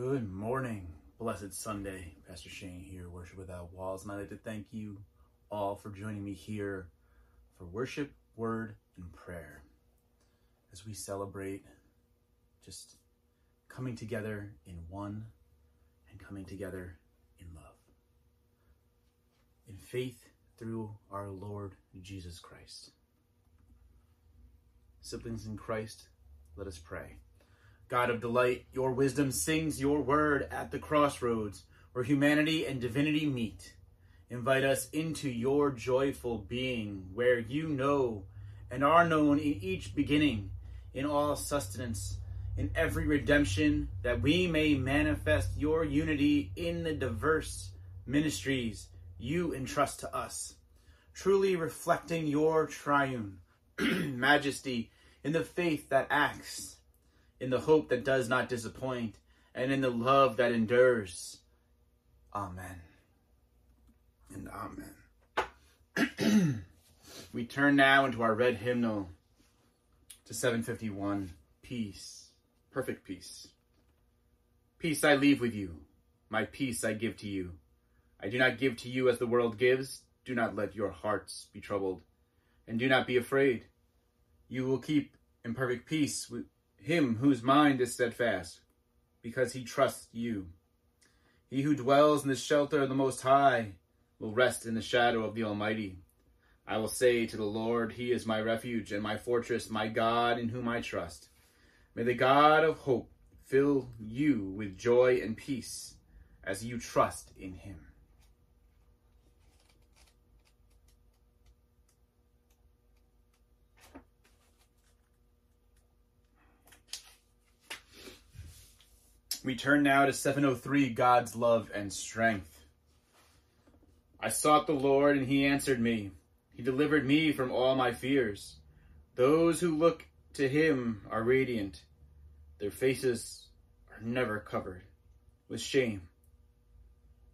Good morning, blessed Sunday. Pastor Shane here, Worship Without Walls, and I'd like to thank you all for joining me here for worship, word, and prayer as we celebrate just coming together in one and coming together in love. In faith through our Lord Jesus Christ. Siblings in Christ, let us pray. God of delight, your wisdom sings your word at the crossroads where humanity and divinity meet. Invite us into your joyful being where you know and are known in each beginning, in all sustenance, in every redemption, that we may manifest your unity in the diverse ministries you entrust to us, truly reflecting your triune majesty in the faith that acts in the hope that does not disappoint, and in the love that endures. Amen. And amen. we turn now into our red hymnal to 751 Peace, perfect peace. Peace I leave with you, my peace I give to you. I do not give to you as the world gives. Do not let your hearts be troubled, and do not be afraid. You will keep in perfect peace him whose mind is steadfast, because he trusts you. He who dwells in the shelter of the Most High will rest in the shadow of the Almighty. I will say to the Lord, He is my refuge and my fortress, my God in whom I trust. May the God of hope fill you with joy and peace as you trust in Him. We turn now to 703 God's Love and Strength. I sought the Lord, and he answered me. He delivered me from all my fears. Those who look to him are radiant, their faces are never covered with shame.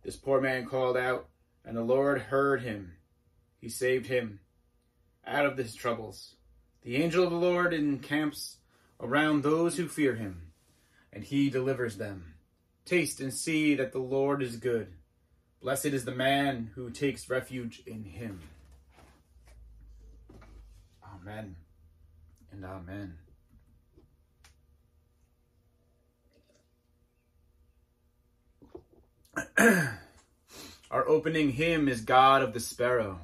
This poor man called out, and the Lord heard him. He saved him out of his troubles. The angel of the Lord encamps around those who fear him and he delivers them. Taste and see that the Lord is good. Blessed is the man who takes refuge in him. Amen and amen. Our opening hymn is God of the Sparrow.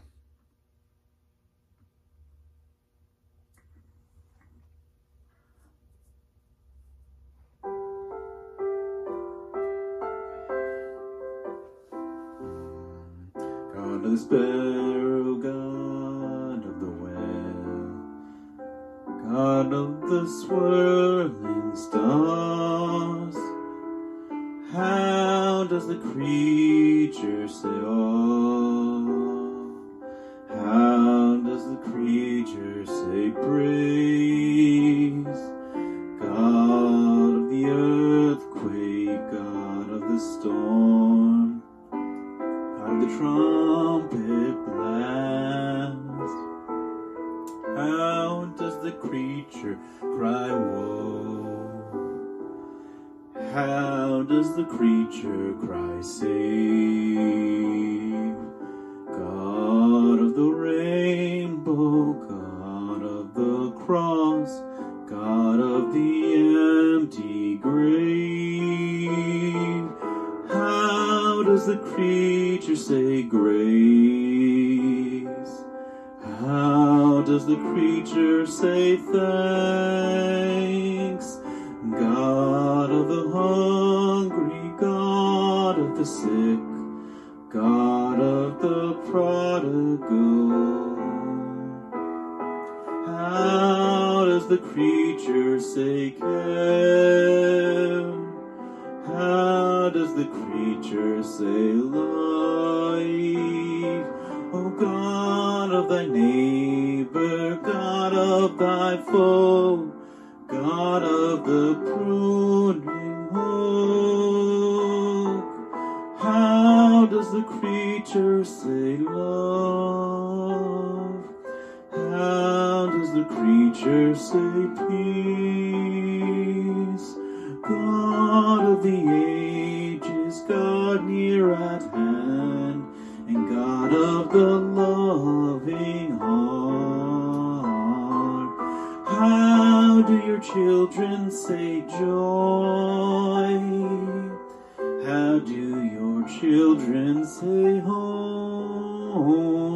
The sparrow, God of the well, God of the swirling stars. How does the creature say, Oh? Scripture say peace. God of the ages, God near at hand, and God of the loving heart. How do your children say joy? How do your children say home?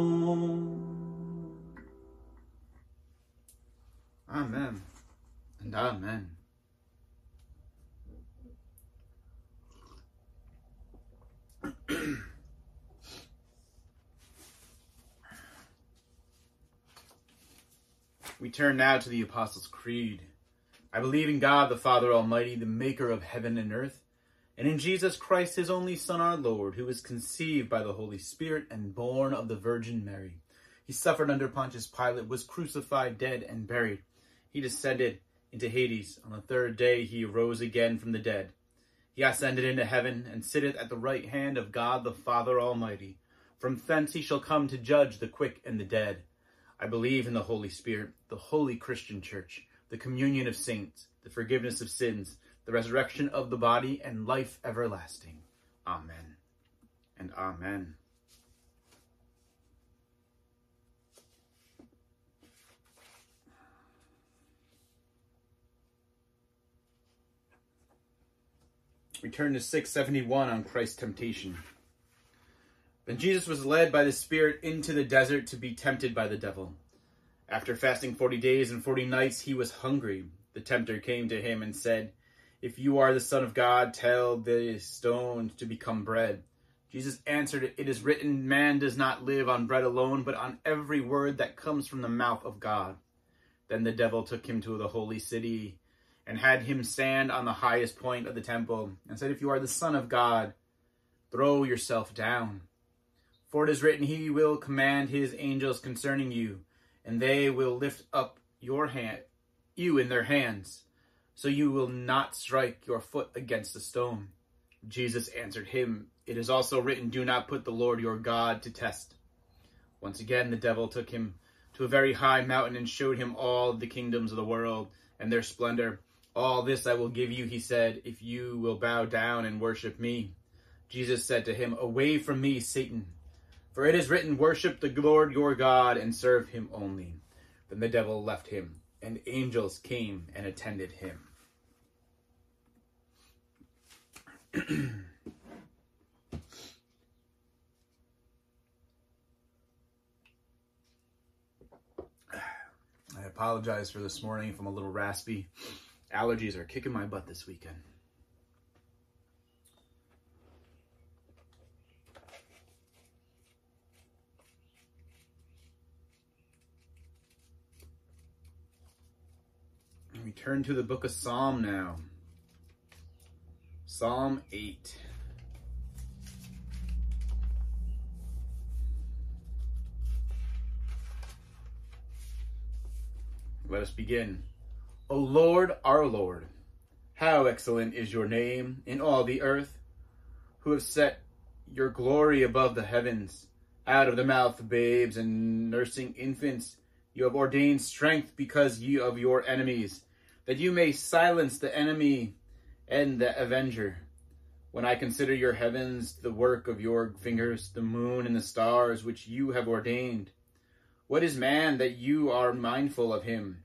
Amen and amen. we turn now to the Apostles' Creed. I believe in God the Father Almighty, the maker of heaven and earth, and in Jesus Christ, his only Son, our Lord, who was conceived by the Holy Spirit and born of the Virgin Mary. He suffered under Pontius Pilate, was crucified, dead, and buried. He descended into Hades. On the third day he arose again from the dead. He ascended into heaven, and sitteth at the right hand of God the Father Almighty. From thence he shall come to judge the quick and the dead. I believe in the Holy Spirit, the holy Christian church, the communion of saints, the forgiveness of sins, the resurrection of the body, and life everlasting. Amen. And amen. We turn to 671 on Christ's temptation. Then Jesus was led by the Spirit into the desert to be tempted by the devil. After fasting forty days and forty nights, he was hungry. The tempter came to him and said, If you are the Son of God, tell the stones to become bread. Jesus answered, It is written, Man does not live on bread alone, but on every word that comes from the mouth of God. Then the devil took him to the holy city and had him stand on the highest point of the temple and said, If you are the Son of God, throw yourself down. For it is written, He will command His angels concerning you, and they will lift up your hand, you in their hands, so you will not strike your foot against a stone. Jesus answered him, It is also written, Do not put the Lord your God to test. Once again, the devil took him to a very high mountain and showed him all the kingdoms of the world and their splendor. All this I will give you, he said, if you will bow down and worship me. Jesus said to him, Away from me, Satan, for it is written, Worship the Lord your God and serve him only. Then the devil left him, and angels came and attended him. I apologize for this morning if I'm a little raspy. Allergies are kicking my butt this weekend. We turn to the book of Psalm now. Psalm 8. Let us begin. O Lord, our Lord, how excellent is your name in all the earth, who have set your glory above the heavens. Out of the mouth of babes and nursing infants, you have ordained strength because ye of your enemies, that you may silence the enemy and the avenger. When I consider your heavens, the work of your fingers, the moon and the stars which you have ordained, what is man that you are mindful of him,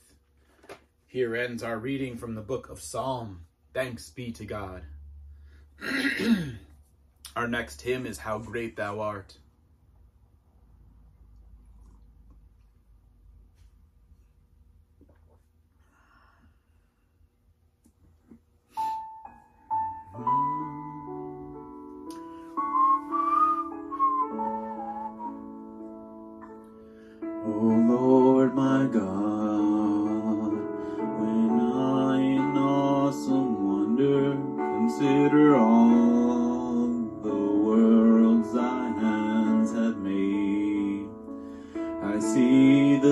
Here ends our reading from the book of Psalm. Thanks be to God. our next hymn is How Great Thou Art. O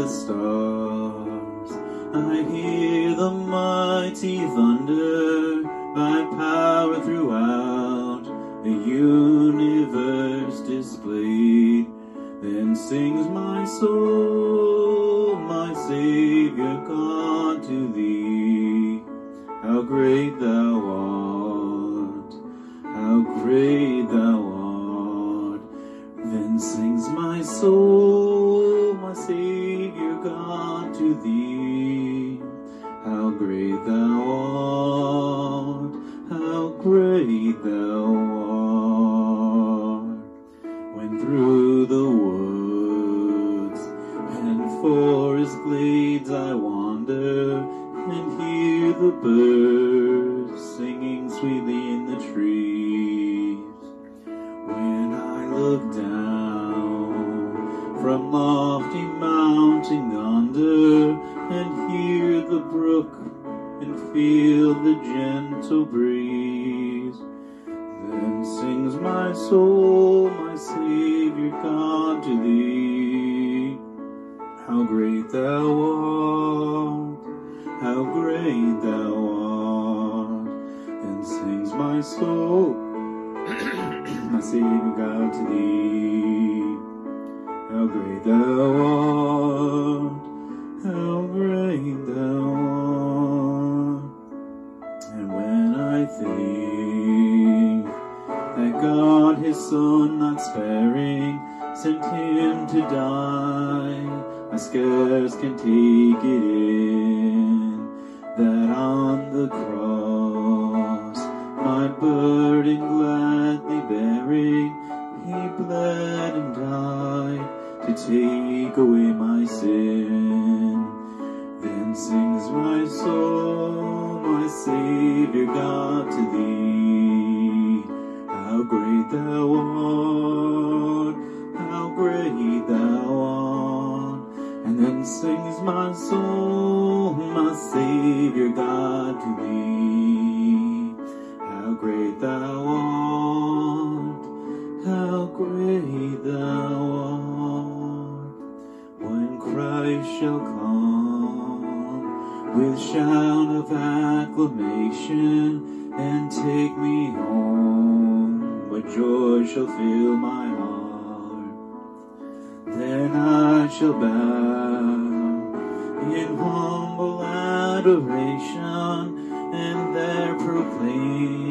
stars. I hear the mighty thunder by power throughout the universe displayed. Then sings my soul, my Savior God, to thee. How great thou art, how great died to take away my sin. Then sings my soul, my Savior God, to thee. How great thou art, how great thou art. And then sings my soul, and take me home, what joy shall fill my heart. Then I shall bow in humble adoration and there proclaim,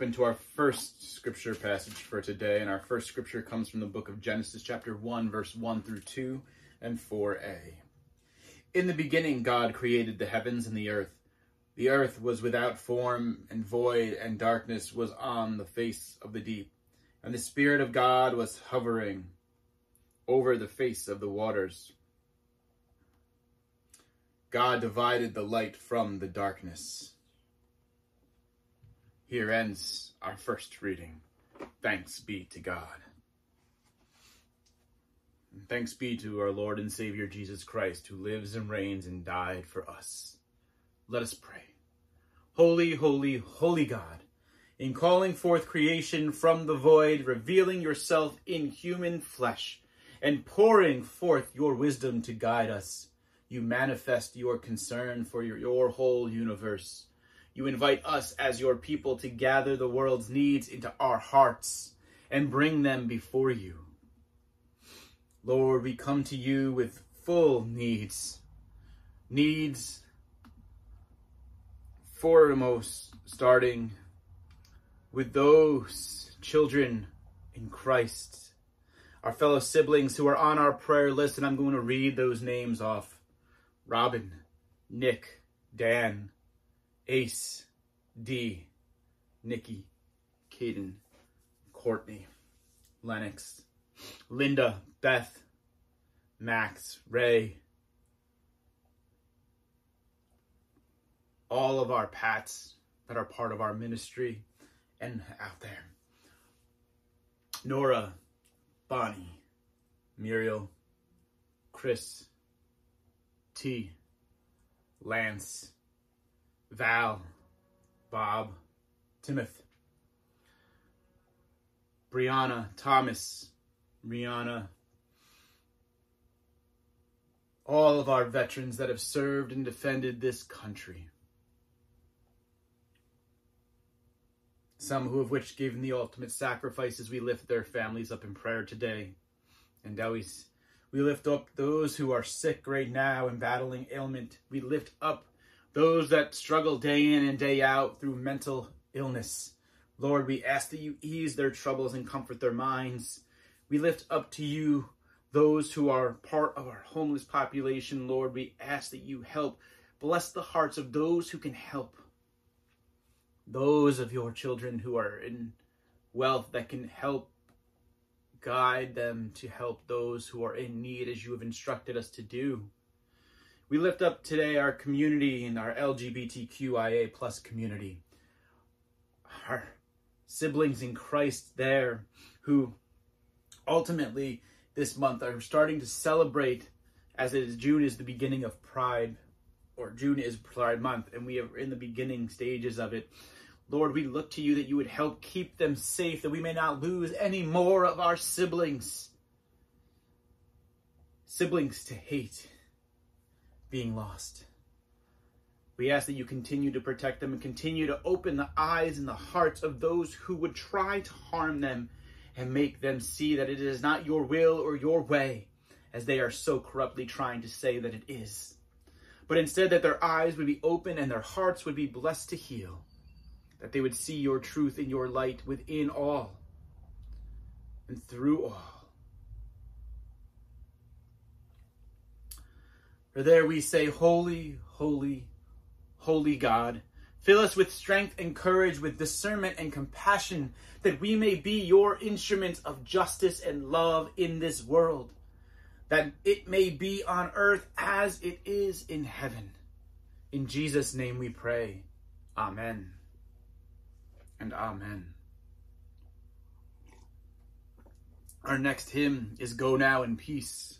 open to our first scripture passage for today, and our first scripture comes from the book of Genesis, chapter 1, verse 1 through 2 and 4a. In the beginning, God created the heavens and the earth. The earth was without form and void, and darkness was on the face of the deep. And the Spirit of God was hovering over the face of the waters. God divided the light from the darkness. Here ends our first reading. Thanks be to God. And thanks be to our Lord and Savior Jesus Christ, who lives and reigns and died for us. Let us pray. Holy, holy, holy God, in calling forth creation from the void, revealing yourself in human flesh, and pouring forth your wisdom to guide us, you manifest your concern for your, your whole universe. You invite us as your people to gather the world's needs into our hearts and bring them before you. Lord, we come to you with full needs. Needs foremost starting with those children in Christ. Our fellow siblings who are on our prayer list, and I'm going to read those names off Robin, Nick, Dan, Ace, D, Nikki, Caden, Courtney, Lennox, Linda, Beth, Max, Ray, all of our Pats that are part of our ministry and out there. Nora, Bonnie, Muriel, Chris, T, Lance, Val, Bob, Timoth, Brianna, Thomas, Rihanna, all of our veterans that have served and defended this country. Some who of which given the ultimate sacrifices, we lift their families up in prayer today. And always we lift up those who are sick right now and battling ailment. We lift up those that struggle day in and day out through mental illness. Lord, we ask that you ease their troubles and comfort their minds. We lift up to you those who are part of our homeless population. Lord, we ask that you help bless the hearts of those who can help. Those of your children who are in wealth that can help guide them to help those who are in need as you have instructed us to do. We lift up today our community and our LGBTQIA plus community, our siblings in Christ there who ultimately this month are starting to celebrate as it is June is the beginning of Pride or June is Pride month and we are in the beginning stages of it. Lord, we look to you that you would help keep them safe, that we may not lose any more of our siblings. Siblings to hate being lost. We ask that you continue to protect them and continue to open the eyes and the hearts of those who would try to harm them and make them see that it is not your will or your way, as they are so corruptly trying to say that it is. But instead, that their eyes would be open and their hearts would be blessed to heal that they would see your truth and your light within all and through all. For there we say, Holy, holy, holy God. Fill us with strength and courage, with discernment and compassion, that we may be your instruments of justice and love in this world, that it may be on earth as it is in heaven. In Jesus' name we pray. Amen and Amen. Our next hymn is Go Now in Peace.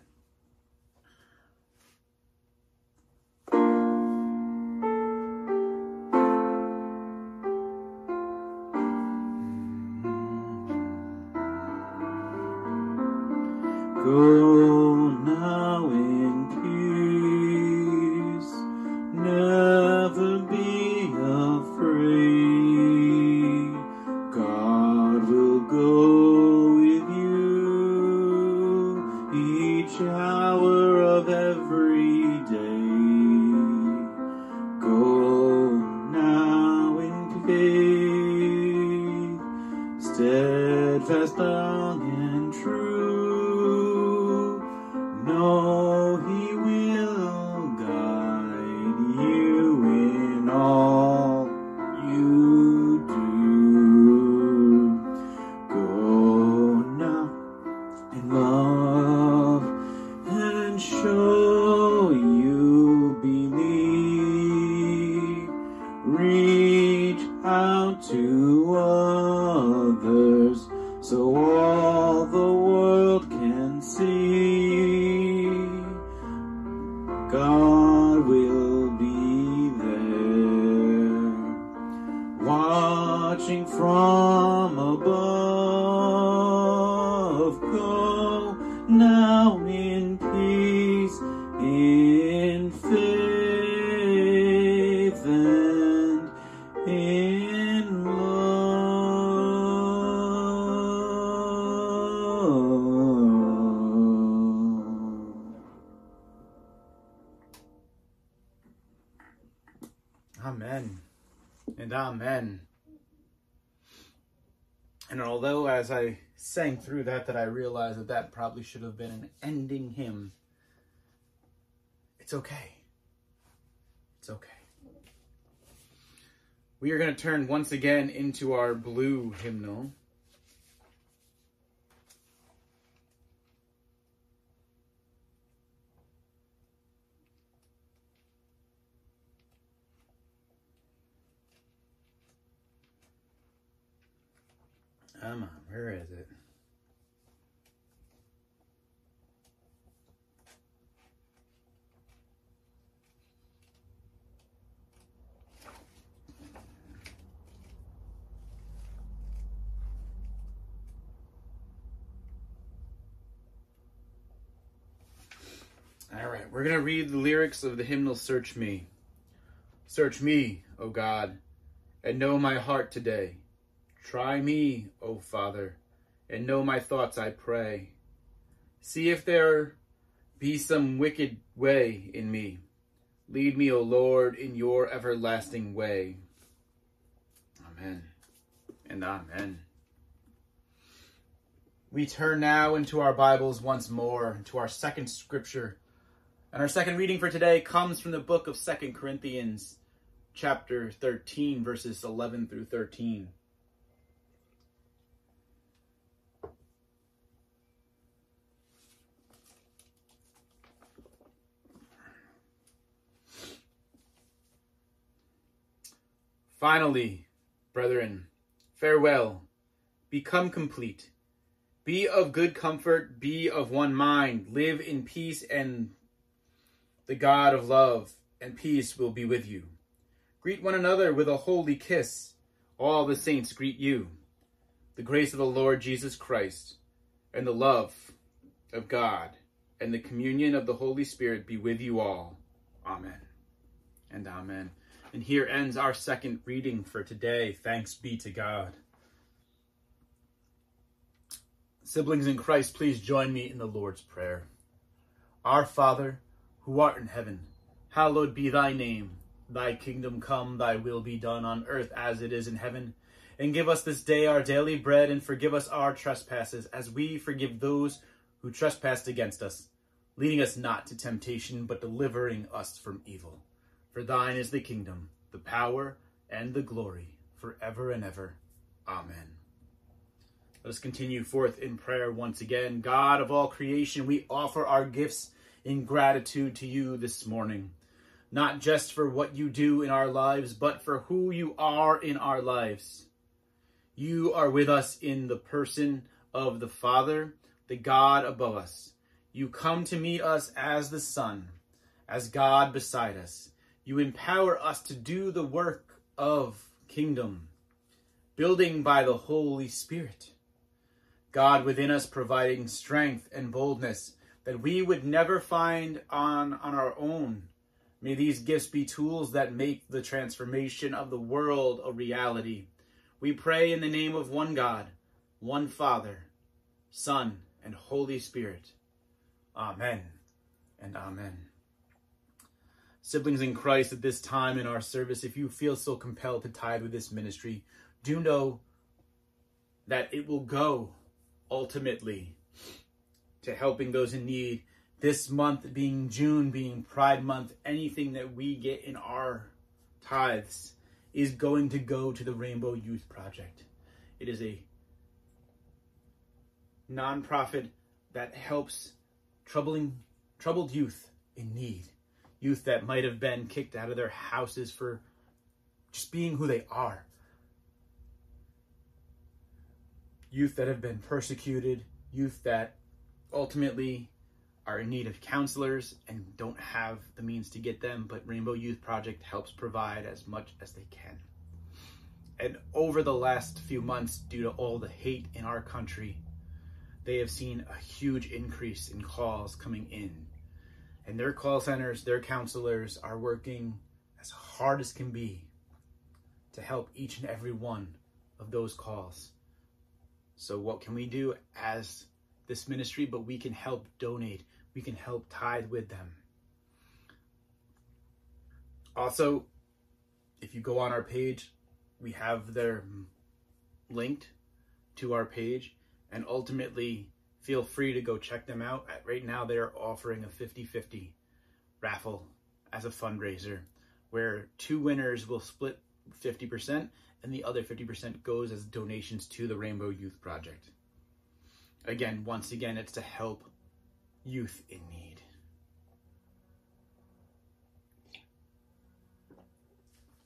sang through that that I realized that that probably should have been an ending hymn, it's okay. It's okay. We are going to turn once again into our blue hymnal. Come on, where is it? All we're going to read the lyrics of the hymnal Search Me. Search me, O God, and know my heart today. Try me, O Father, and know my thoughts, I pray. See if there be some wicked way in me. Lead me, O Lord, in your everlasting way. Amen and amen. We turn now into our Bibles once more, to our second scripture. And our second reading for today comes from the book of Second Corinthians, chapter 13, verses 11 through 13. Finally, brethren, farewell. Become complete. Be of good comfort, be of one mind, live in peace, and the God of love and peace will be with you. Greet one another with a holy kiss. All the saints greet you. The grace of the Lord Jesus Christ and the love of God and the communion of the Holy Spirit be with you all. Amen and amen. And here ends our second reading for today. Thanks be to God. Siblings in Christ, please join me in the Lord's Prayer. Our Father, who art in heaven, hallowed be thy name. Thy kingdom come, thy will be done on earth as it is in heaven. And give us this day our daily bread, and forgive us our trespasses, as we forgive those who trespass against us. Leading us not to temptation, but delivering us from evil. For thine is the kingdom, the power, and the glory, forever and ever. Amen. Let us continue forth in prayer once again. God of all creation, we offer our gifts in gratitude to you this morning, not just for what you do in our lives, but for who you are in our lives. You are with us in the person of the Father, the God above us. You come to meet us as the Son, as God beside us. You empower us to do the work of kingdom, building by the Holy Spirit. God within us providing strength and boldness that we would never find on, on our own. May these gifts be tools that make the transformation of the world a reality. We pray in the name of one God, one Father, Son, and Holy Spirit. Amen and amen. Siblings in Christ, at this time in our service, if you feel so compelled to tithe with this ministry, do know that it will go ultimately to helping those in need. This month being June, being Pride Month, anything that we get in our tithes is going to go to the Rainbow Youth Project. It is a nonprofit that helps troubling troubled youth in need. Youth that might have been kicked out of their houses for just being who they are. Youth that have been persecuted, youth that ultimately are in need of counselors and don't have the means to get them, but Rainbow Youth Project helps provide as much as they can. And over the last few months, due to all the hate in our country, they have seen a huge increase in calls coming in. And their call centers, their counselors are working as hard as can be to help each and every one of those calls. So, what can we do as this ministry? But we can help donate, we can help tithe with them. Also, if you go on our page, we have their linked to our page and ultimately feel free to go check them out. Right now they're offering a 50-50 raffle as a fundraiser where two winners will split 50% and the other 50% goes as donations to the Rainbow Youth Project. Again, once again, it's to help youth in need.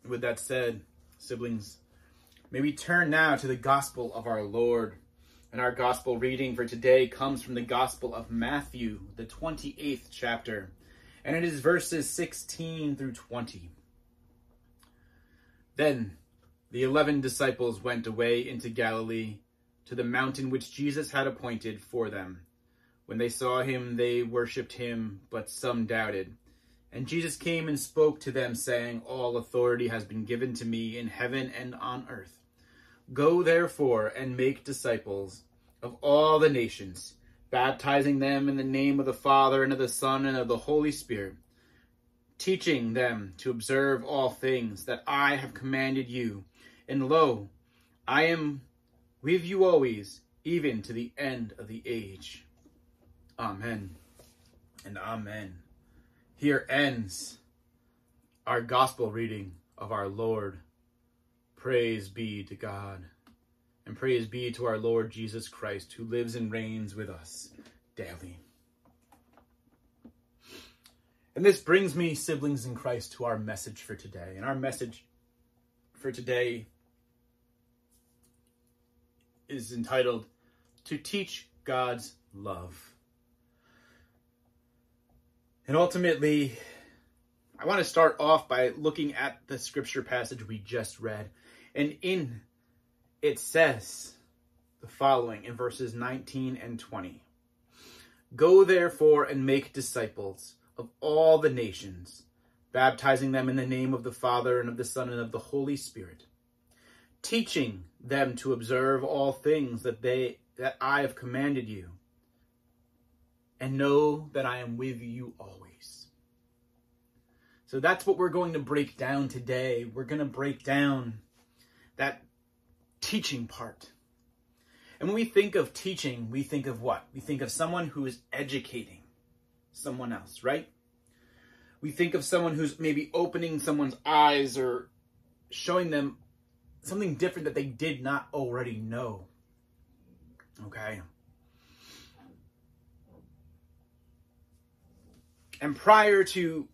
With that said, siblings, may we turn now to the gospel of our Lord. And our gospel reading for today comes from the gospel of Matthew, the 28th chapter, and it is verses 16 through 20. Then the eleven disciples went away into Galilee to the mountain which Jesus had appointed for them. When they saw him, they worshipped him, but some doubted. And Jesus came and spoke to them, saying, All authority has been given to me in heaven and on earth. Go therefore and make disciples of all the nations, baptizing them in the name of the Father and of the Son and of the Holy Spirit, teaching them to observe all things that I have commanded you. And lo, I am with you always, even to the end of the age. Amen and amen. Here ends our gospel reading of our Lord. Praise be to God. And praise be to our Lord Jesus Christ, who lives and reigns with us daily. And this brings me, siblings in Christ, to our message for today. And our message for today is entitled To Teach God's Love. And ultimately, I want to start off by looking at the scripture passage we just read. And in it says the following in verses 19 and 20 Go therefore and make disciples of all the nations, baptizing them in the name of the Father and of the Son and of the Holy Spirit, teaching them to observe all things that they that I have commanded you and know that I am with you always. So that's what we're going to break down today. We're going to break down that teaching part. And when we think of teaching, we think of what? We think of someone who is educating someone else, right? We think of someone who's maybe opening someone's eyes or showing them something different that they did not already know. Okay? And prior to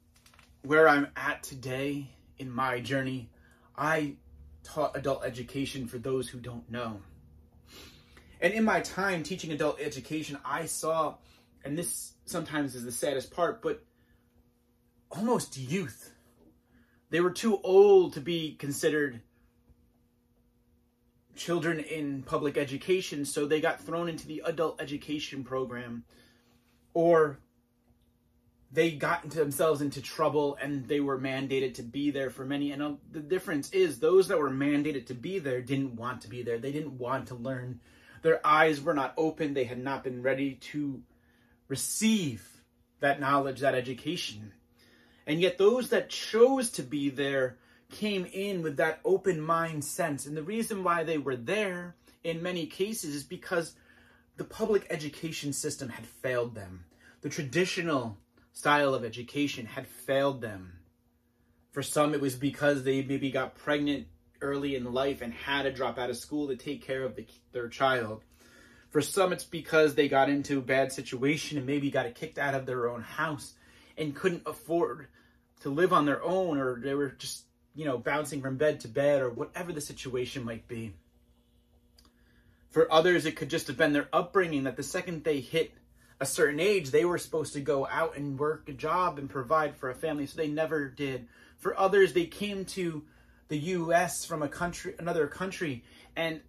where I'm at today in my journey, I taught adult education for those who don't know. And in my time teaching adult education, I saw, and this sometimes is the saddest part, but almost youth. They were too old to be considered children in public education, so they got thrown into the adult education program. Or they got themselves into trouble and they were mandated to be there for many. And uh, the difference is those that were mandated to be there didn't want to be there. They didn't want to learn. Their eyes were not open. They had not been ready to receive that knowledge, that education. And yet those that chose to be there came in with that open mind sense. And the reason why they were there in many cases is because the public education system had failed them. The traditional style of education had failed them. For some, it was because they maybe got pregnant early in life and had to drop out of school to take care of the, their child. For some, it's because they got into a bad situation and maybe got kicked out of their own house and couldn't afford to live on their own, or they were just, you know, bouncing from bed to bed, or whatever the situation might be. For others, it could just have been their upbringing that the second they hit a certain age, they were supposed to go out and work a job and provide for a family, so they never did. For others, they came to the U.S. from a country, another country, and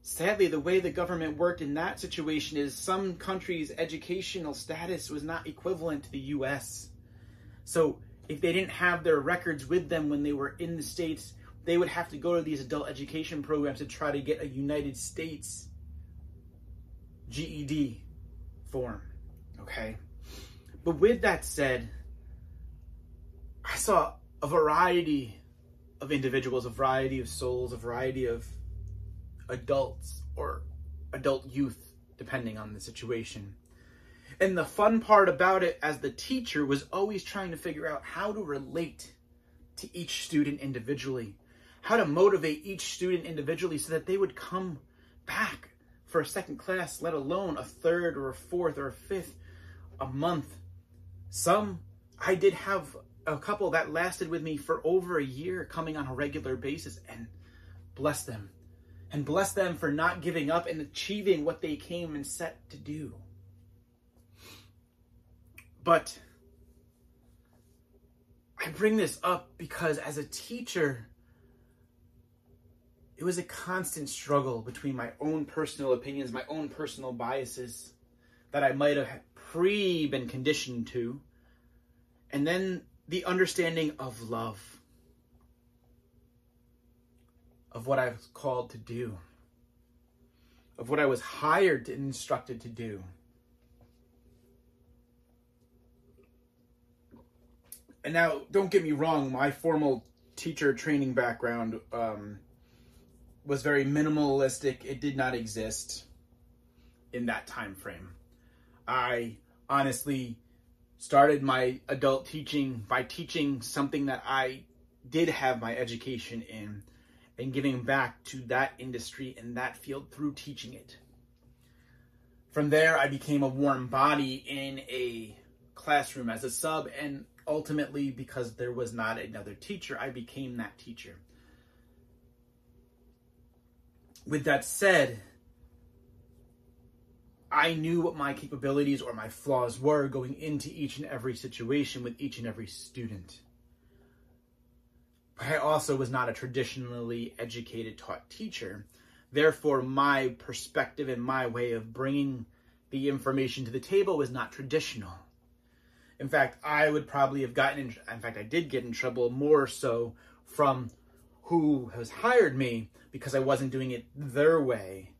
sadly, the way the government worked in that situation is some countries' educational status was not equivalent to the U.S. So if they didn't have their records with them when they were in the states, they would have to go to these adult education programs to try to get a United States GED form. Okay. But with that said, I saw a variety of individuals, a variety of souls, a variety of adults or adult youth, depending on the situation. And the fun part about it as the teacher was always trying to figure out how to relate to each student individually, how to motivate each student individually so that they would come back for a second class, let alone a third or a fourth or a fifth a month. Some I did have a couple that lasted with me for over a year coming on a regular basis and bless them and bless them for not giving up and achieving what they came and set to do. But I bring this up because as a teacher, it was a constant struggle between my own personal opinions, my own personal biases that I might have pre been conditioned to, and then the understanding of love, of what I was called to do, of what I was hired and instructed to do. And now, don't get me wrong, my formal teacher training background um, was very minimalistic. It did not exist in that time frame. I honestly started my adult teaching by teaching something that I did have my education in and giving back to that industry and that field through teaching it. From there, I became a warm body in a classroom as a sub, and ultimately, because there was not another teacher, I became that teacher. With that said, I knew what my capabilities or my flaws were going into each and every situation with each and every student. But I also was not a traditionally educated taught teacher. Therefore, my perspective and my way of bringing the information to the table was not traditional. In fact, I would probably have gotten in, in fact, I did get in trouble more so from who has hired me because I wasn't doing it their way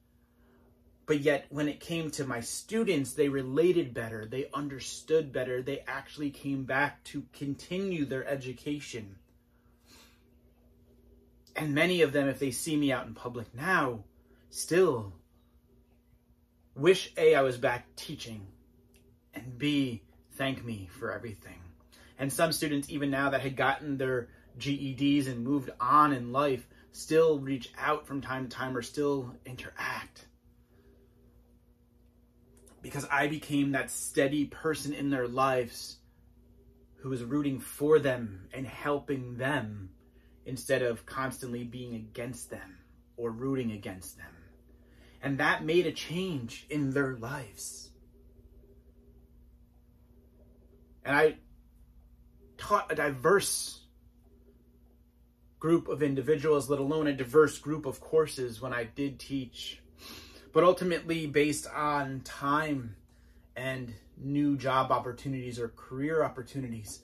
but yet, when it came to my students, they related better, they understood better, they actually came back to continue their education. And many of them, if they see me out in public now, still wish A, I was back teaching, and B, thank me for everything. And some students, even now that had gotten their GEDs and moved on in life, still reach out from time to time or still interact because I became that steady person in their lives who was rooting for them and helping them instead of constantly being against them or rooting against them. And that made a change in their lives. And I taught a diverse group of individuals, let alone a diverse group of courses when I did teach but ultimately based on time and new job opportunities or career opportunities.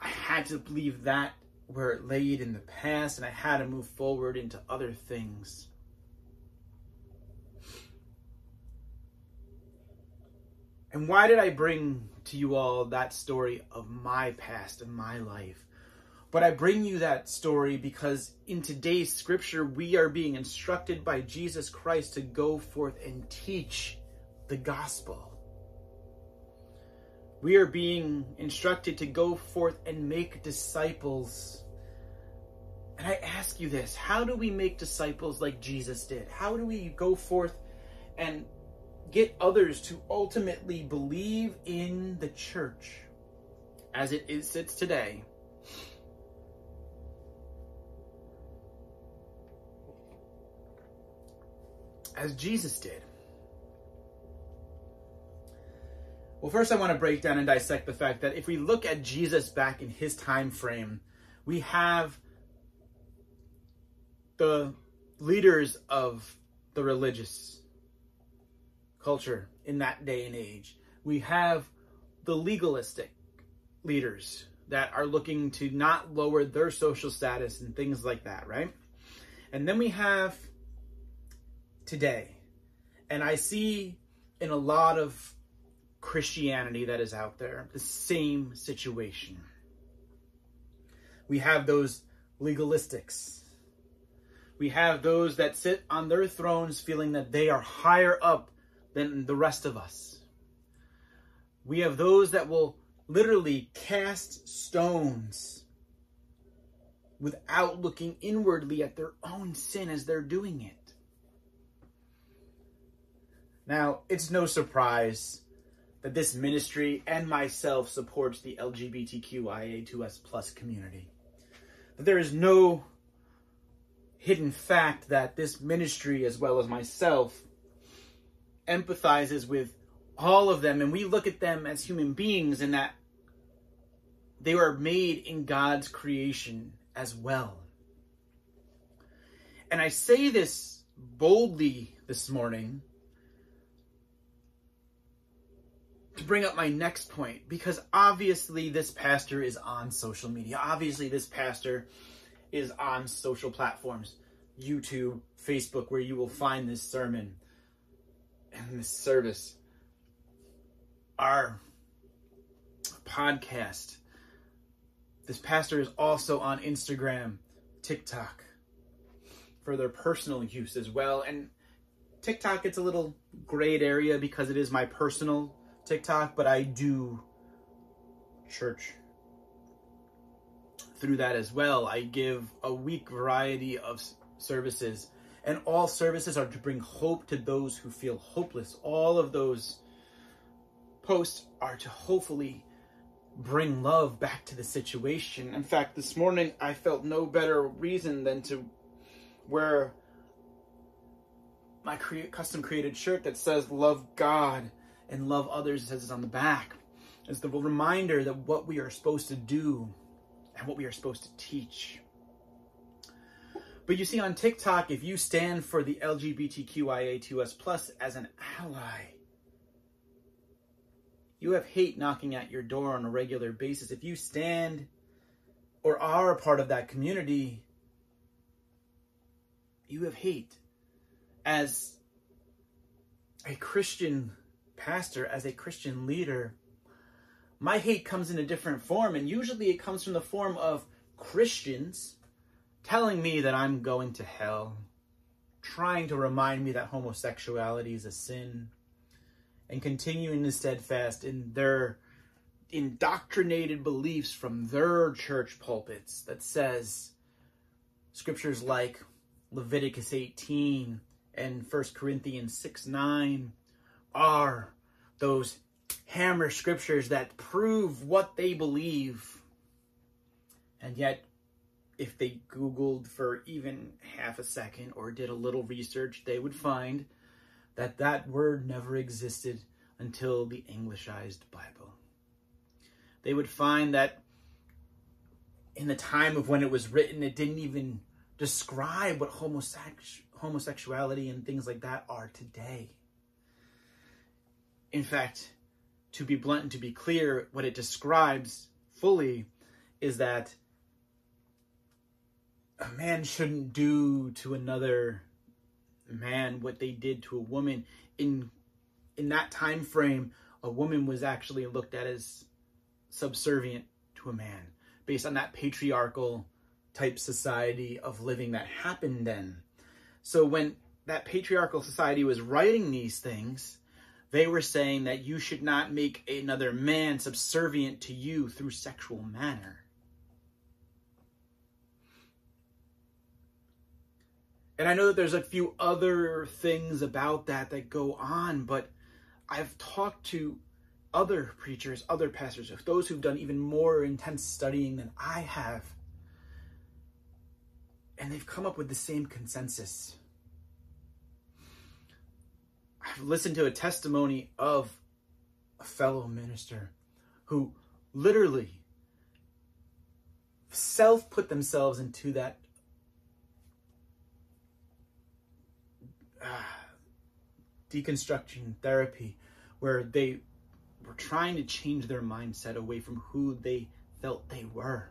I had to leave that where it laid in the past and I had to move forward into other things. And why did I bring to you all that story of my past and my life? But I bring you that story because in today's scripture, we are being instructed by Jesus Christ to go forth and teach the gospel. We are being instructed to go forth and make disciples. And I ask you this how do we make disciples like Jesus did? How do we go forth and get others to ultimately believe in the church as it sits today? as Jesus did? Well, first I want to break down and dissect the fact that if we look at Jesus back in his time frame, we have the leaders of the religious culture in that day and age. We have the legalistic leaders that are looking to not lower their social status and things like that, right? And then we have today. And I see in a lot of Christianity that is out there the same situation. We have those legalistics. We have those that sit on their thrones feeling that they are higher up than the rest of us. We have those that will literally cast stones without looking inwardly at their own sin as they're doing it. Now, it's no surprise that this ministry and myself supports the LGBTQIA2S plus community. That there is no hidden fact that this ministry, as well as myself, empathizes with all of them, and we look at them as human beings, and that they were made in God's creation as well. And I say this boldly this morning to bring up my next point because obviously this pastor is on social media. Obviously, this pastor is on social platforms YouTube, Facebook, where you will find this sermon and this service. Our podcast. This pastor is also on Instagram, TikTok for their personal use as well. And TikTok, it's a little grayed area because it is my personal TikTok, but I do church through that as well. I give a week variety of services, and all services are to bring hope to those who feel hopeless. All of those posts are to hopefully bring love back to the situation. In fact, this morning I felt no better reason than to wear my cre- custom created shirt that says love God and love others, says it's on the back. It's the reminder that what we are supposed to do and what we are supposed to teach. But you see, on TikTok, if you stand for the LGBTQIA2S plus as an ally, you have hate knocking at your door on a regular basis. If you stand or are a part of that community, you have hate. As a Christian pastor, as a Christian leader, my hate comes in a different form, and usually it comes from the form of Christians telling me that I'm going to hell, trying to remind me that homosexuality is a sin, and continuing to steadfast in their indoctrinated beliefs from their church pulpits that says scriptures like Leviticus 18 and 1 Corinthians 6 9 are those hammer scriptures that prove what they believe. And yet, if they Googled for even half a second or did a little research, they would find that that word never existed until the Englishized Bible. They would find that in the time of when it was written, it didn't even describe what homosex- homosexuality and things like that are today. In fact, to be blunt and to be clear, what it describes fully is that a man shouldn't do to another man what they did to a woman in in that time frame a woman was actually looked at as subservient to a man based on that patriarchal type society of living that happened then so when that patriarchal society was writing these things they were saying that you should not make another man subservient to you through sexual manner. And I know that there's a few other things about that that go on, but I've talked to other preachers, other pastors, those who've done even more intense studying than I have. And they've come up with the same consensus. I've listened to a testimony of a fellow minister who literally self put themselves into that uh, deconstruction therapy where they were trying to change their mindset away from who they felt they were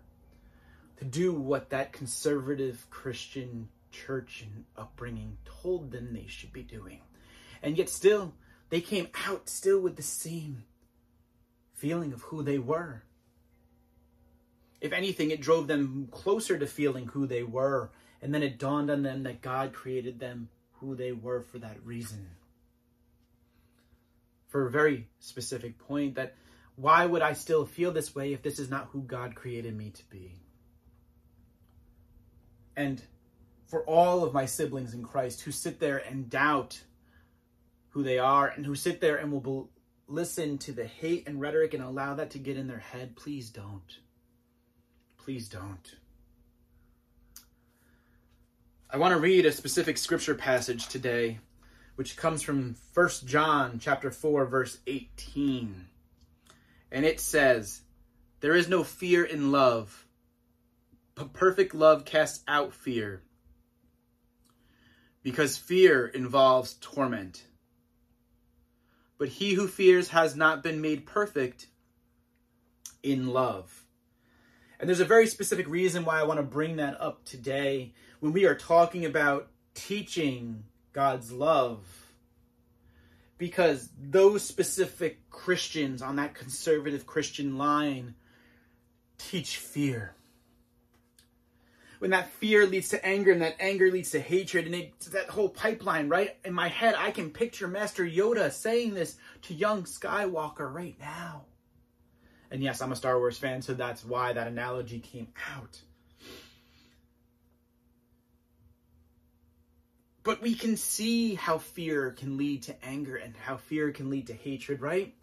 to do what that conservative Christian church and upbringing told them they should be doing. And yet still, they came out still with the same feeling of who they were. If anything, it drove them closer to feeling who they were. And then it dawned on them that God created them who they were for that reason. For a very specific point that why would I still feel this way if this is not who God created me to be? And for all of my siblings in Christ who sit there and doubt who they are and who sit there and will be- listen to the hate and rhetoric and allow that to get in their head, please don't. Please don't. I want to read a specific scripture passage today which comes from 1 John chapter 4 verse 18. And it says, "There is no fear in love, but perfect love casts out fear, because fear involves torment." but he who fears has not been made perfect in love. And there's a very specific reason why I want to bring that up today when we are talking about teaching God's love. Because those specific Christians on that conservative Christian line teach fear. When that fear leads to anger and that anger leads to hatred and that whole pipeline right? In my head i can picture master yoda saying this to young skywalker right now. And yes i'm a star wars fan so that's why that analogy came out but we can see how fear can lead to anger and how fear can lead to hatred right?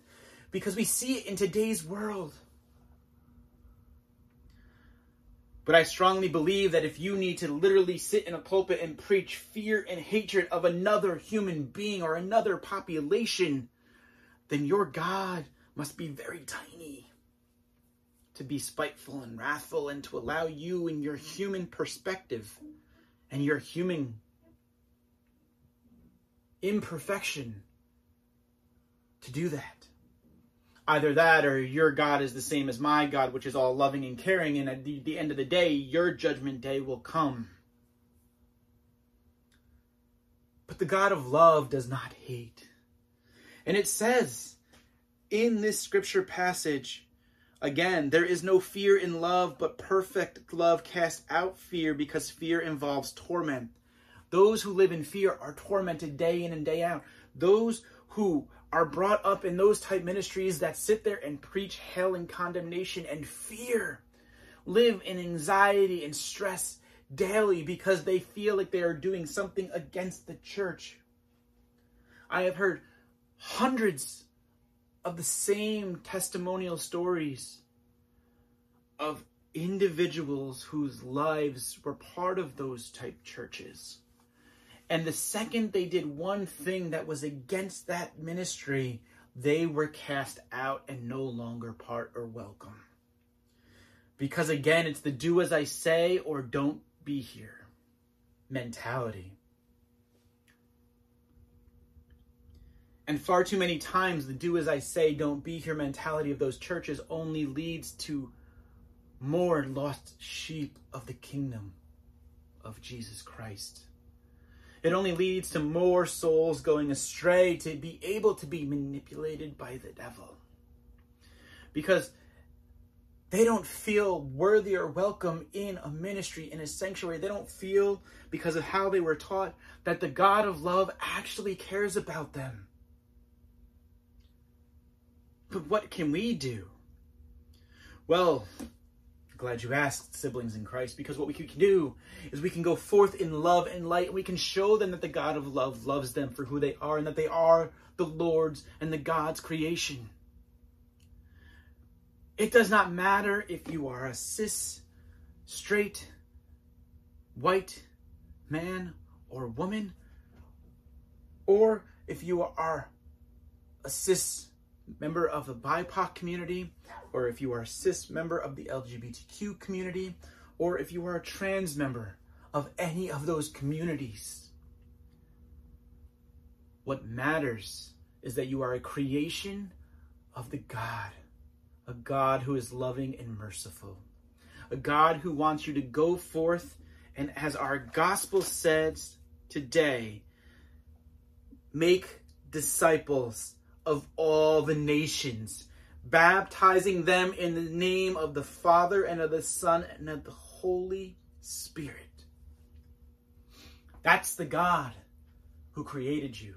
Because we see it in today's world. But I strongly believe that if you need to literally sit in a pulpit and preach fear and hatred of another human being or another population, then your God must be very tiny to be spiteful and wrathful and to allow you in your human perspective and your human imperfection to do that either that or your God is the same as my God, which is all loving and caring, and at the, the end of the day, your judgment day will come. But the God of love does not hate. And it says in this scripture passage, again, there is no fear in love, but perfect love casts out fear because fear involves torment. Those who live in fear are tormented day in and day out. Those who are brought up in those type ministries that sit there and preach hell and condemnation and fear, live in anxiety and stress daily because they feel like they are doing something against the church. I have heard hundreds of the same testimonial stories of individuals whose lives were part of those type churches and the second they did one thing that was against that ministry, they were cast out and no longer part or welcome. Because again, it's the do as I say or don't be here mentality. And far too many times, the do as I say, don't be here mentality of those churches only leads to more lost sheep of the kingdom of Jesus Christ. It only leads to more souls going astray to be able to be manipulated by the devil. Because they don't feel worthy or welcome in a ministry, in a sanctuary. They don't feel, because of how they were taught, that the God of love actually cares about them. But what can we do? Well, Glad you asked, siblings in Christ, because what we can do is we can go forth in love and light, and we can show them that the God of love loves them for who they are, and that they are the Lord's and the God's creation. It does not matter if you are a cis, straight, white man or woman, or if you are a cis member of the BIPOC community, or if you are a cis member of the LGBTQ community, or if you are a trans member of any of those communities. What matters is that you are a creation of the God, a God who is loving and merciful, a God who wants you to go forth and, as our gospel says today, make disciples of all the nations baptizing them in the name of the Father and of the Son and of the Holy Spirit. That's the God who created you.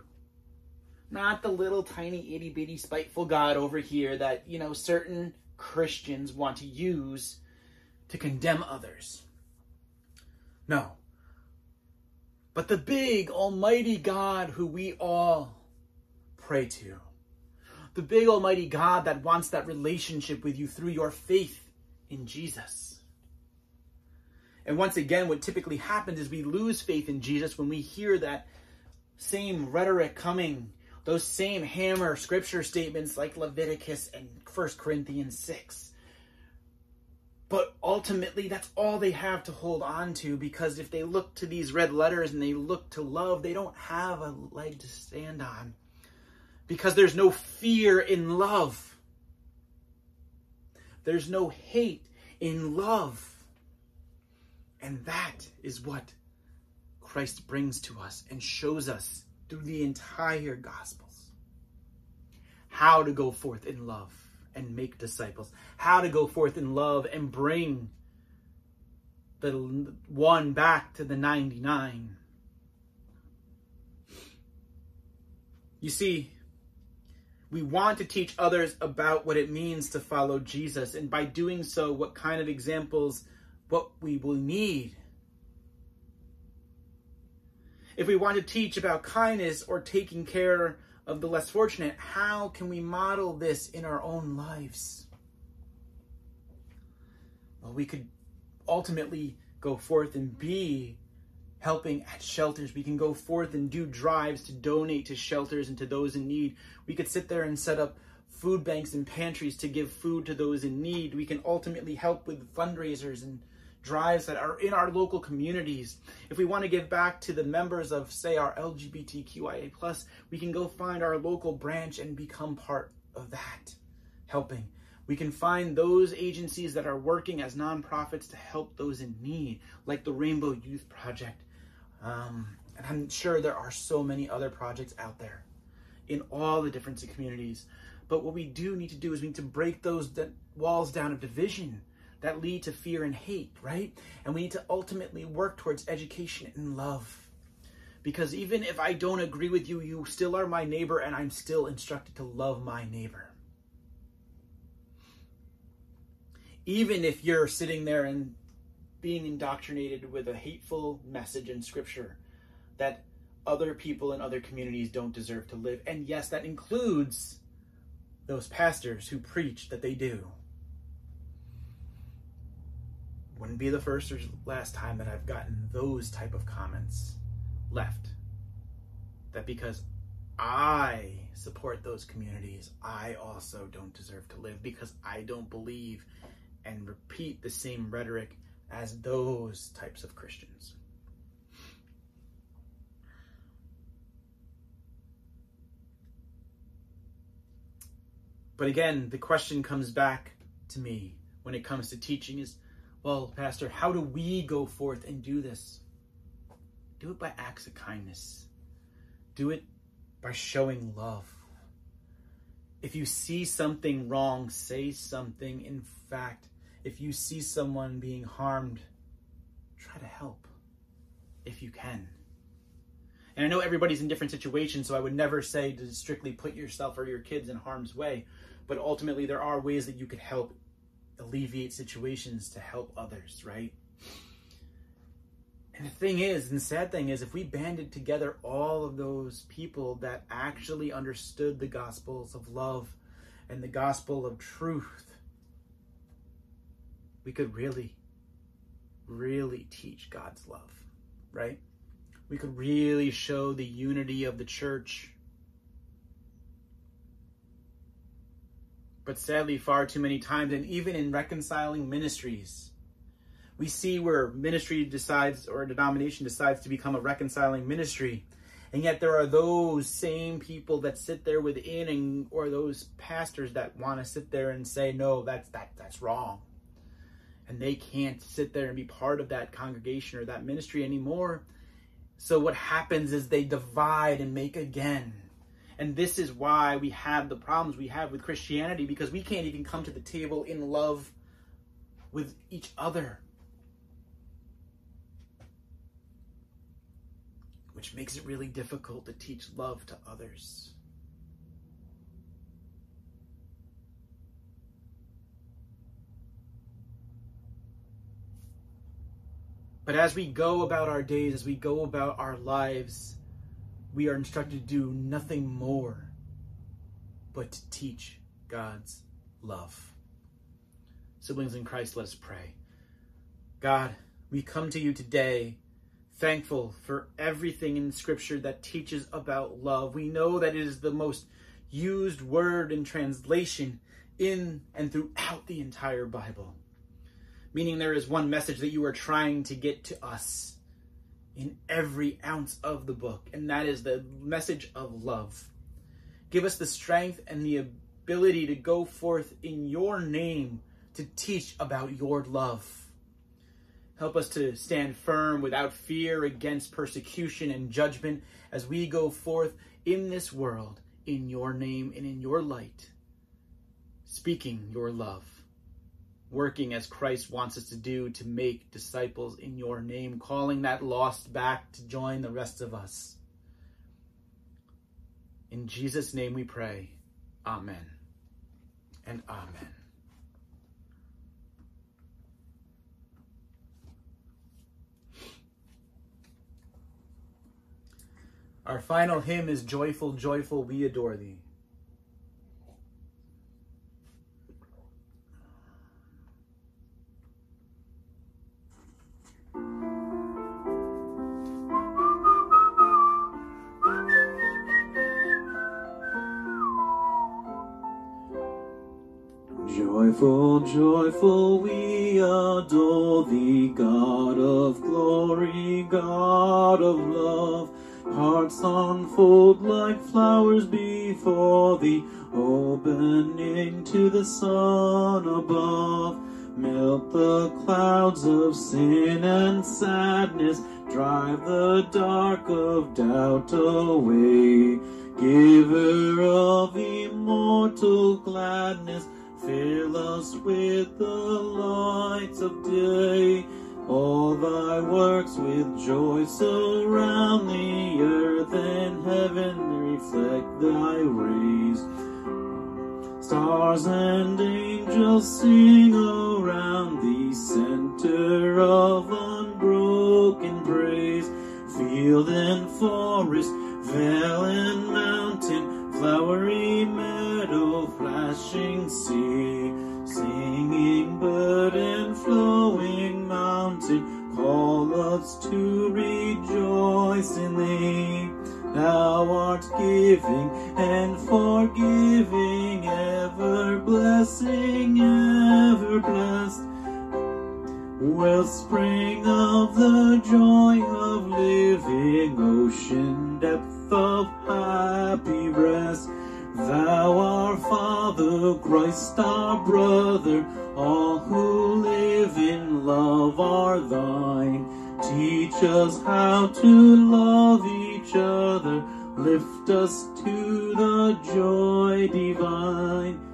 Not the little tiny itty bitty spiteful God over here that, you know, certain Christians want to use to condemn others. No. But the big, almighty God who we all pray to. The big, almighty God that wants that relationship with you through your faith in Jesus. And once again, what typically happens is we lose faith in Jesus when we hear that same rhetoric coming, those same hammer scripture statements like Leviticus and 1 Corinthians 6. But ultimately, that's all they have to hold on to because if they look to these red letters and they look to love, they don't have a leg to stand on because there's no fear in love. There's no hate in love. And that is what Christ brings to us and shows us through the entire Gospels how to go forth in love and make disciples, how to go forth in love and bring the one back to the 99. You see, we want to teach others about what it means to follow Jesus, and by doing so, what kind of examples what we will need. If we want to teach about kindness or taking care of the less fortunate, how can we model this in our own lives? Well, we could ultimately go forth and be helping at shelters. We can go forth and do drives to donate to shelters and to those in need. We could sit there and set up food banks and pantries to give food to those in need. We can ultimately help with fundraisers and drives that are in our local communities. If we want to give back to the members of, say, our LGBTQIA, we can go find our local branch and become part of that, helping. We can find those agencies that are working as nonprofits to help those in need, like the Rainbow Youth Project. Um, and I'm sure there are so many other projects out there in all the different communities. But what we do need to do is we need to break those walls down of division that lead to fear and hate, right? And we need to ultimately work towards education and love. Because even if I don't agree with you, you still are my neighbor, and I'm still instructed to love my neighbor. Even if you're sitting there and being indoctrinated with a hateful message in scripture that other people in other communities don't deserve to live. And yes, that includes those pastors who preach that they do wouldn't be the first or last time that I've gotten those type of comments left. That because I support those communities, I also don't deserve to live because I don't believe and repeat the same rhetoric as those types of Christians. But again, the question comes back to me when it comes to teaching is well, Pastor, how do we go forth and do this? Do it by acts of kindness. Do it by showing love. If you see something wrong, say something. In fact, if you see someone being harmed, try to help if you can. And I know everybody's in different situations, so I would never say to strictly put yourself or your kids in harm's way. But ultimately, there are ways that you could help alleviate situations to help others, right? And the thing is, and the sad thing is, if we banded together all of those people that actually understood the gospels of love and the gospel of truth, we could really, really teach God's love, right? We could really show the unity of the church But sadly, far too many times, and even in reconciling ministries, we see where ministry decides or a denomination decides to become a reconciling ministry. And yet there are those same people that sit there within and or those pastors that want to sit there and say, no, that's that that's wrong. And they can't sit there and be part of that congregation or that ministry anymore. So what happens is they divide and make again And this is why we have the problems we have with Christianity because we can't even come to the table in love with each other. Which makes it really difficult to teach love to others. But as we go about our days, as we go about our lives, we are instructed to do nothing more but to teach God's love. Siblings in Christ, let us pray. God, we come to you today thankful for everything in Scripture that teaches about love. We know that it is the most used word in translation in and throughout the entire Bible meaning there is one message that you are trying to get to us in every ounce of the book, and that is the message of love. Give us the strength and the ability to go forth in your name to teach about your love. Help us to stand firm without fear against persecution and judgment as we go forth in this world in your name and in your light, speaking your love working as Christ wants us to do to make disciples in your name, calling that lost back to join the rest of us. In Jesus' name we pray. Amen and amen. Our final hymn is Joyful, Joyful, We Adore Thee. Joyful, joyful, we adore thee, God of glory, God of love. Hearts unfold like flowers before thee, opening to the sun above. Melt the clouds of sin and sadness, drive the dark of doubt away. Giver of immortal gladness, Fill us with the light of day. All thy works with joy surround the earth and heaven reflect thy rays. Stars and angels sing around the center of unbroken praise. Field and forest, vale and mountain, flowery meadow, flashing sea, singing bird and flowing mountain, call us to rejoice in thee. Thou art giving and forgiving, ever blessing, ever blessed. Wellspring of the joy of living, ocean depth of happy rest. Thou our Father, Christ our brother, all who live in love are thine. Teach us how to love each other, lift us to the joy divine.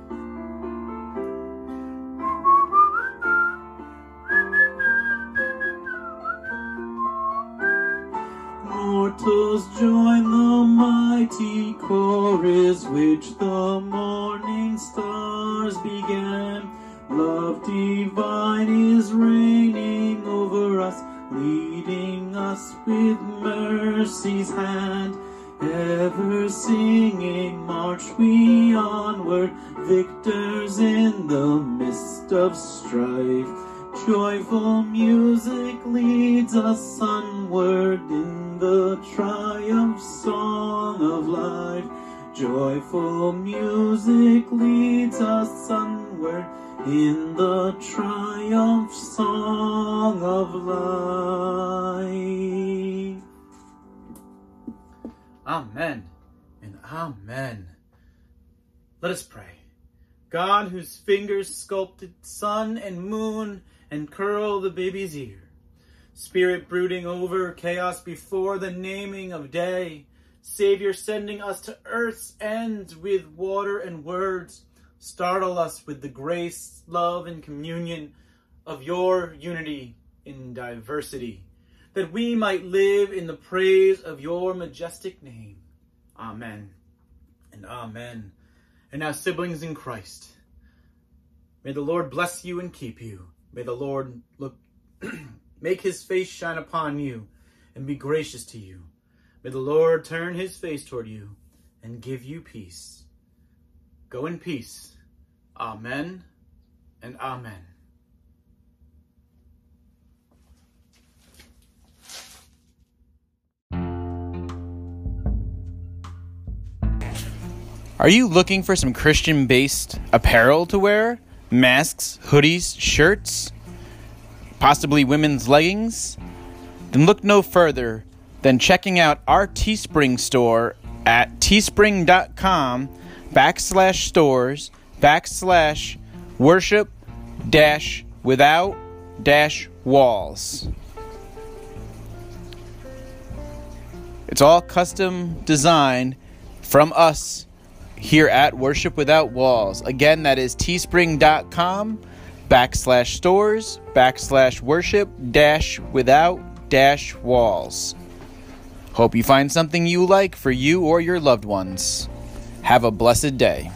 Mortals join the mighty chorus which the morning stars began. Love divine is reigning over us, leading us with mercy's hand. Ever singing, march we onward, victors in the midst of strife. Joyful music leads us onward in the triumph song of life. Joyful music leads us onward in the triumph song of life. Amen and amen. Let us pray. God, whose fingers sculpted sun and moon and curl the baby's ear, spirit brooding over chaos before the naming of day, Savior, sending us to earth's end with water and words. Startle us with the grace, love, and communion of your unity in diversity, that we might live in the praise of your majestic name. Amen and amen. And now, siblings in Christ, may the Lord bless you and keep you. May the Lord look, make his face shine upon you and be gracious to you. May the Lord turn his face toward you and give you peace. Go in peace. Amen and amen. Are you looking for some Christian based apparel to wear? Masks, hoodies, shirts? Possibly women's leggings? Then look no further than checking out our Teespring store at teespring.com backslash stores backslash worship dash without dash walls. It's all custom designed from us here at Worship Without Walls. Again, that is teespring.com backslash stores backslash worship dash without dash walls. Hope you find something you like for you or your loved ones. Have a blessed day.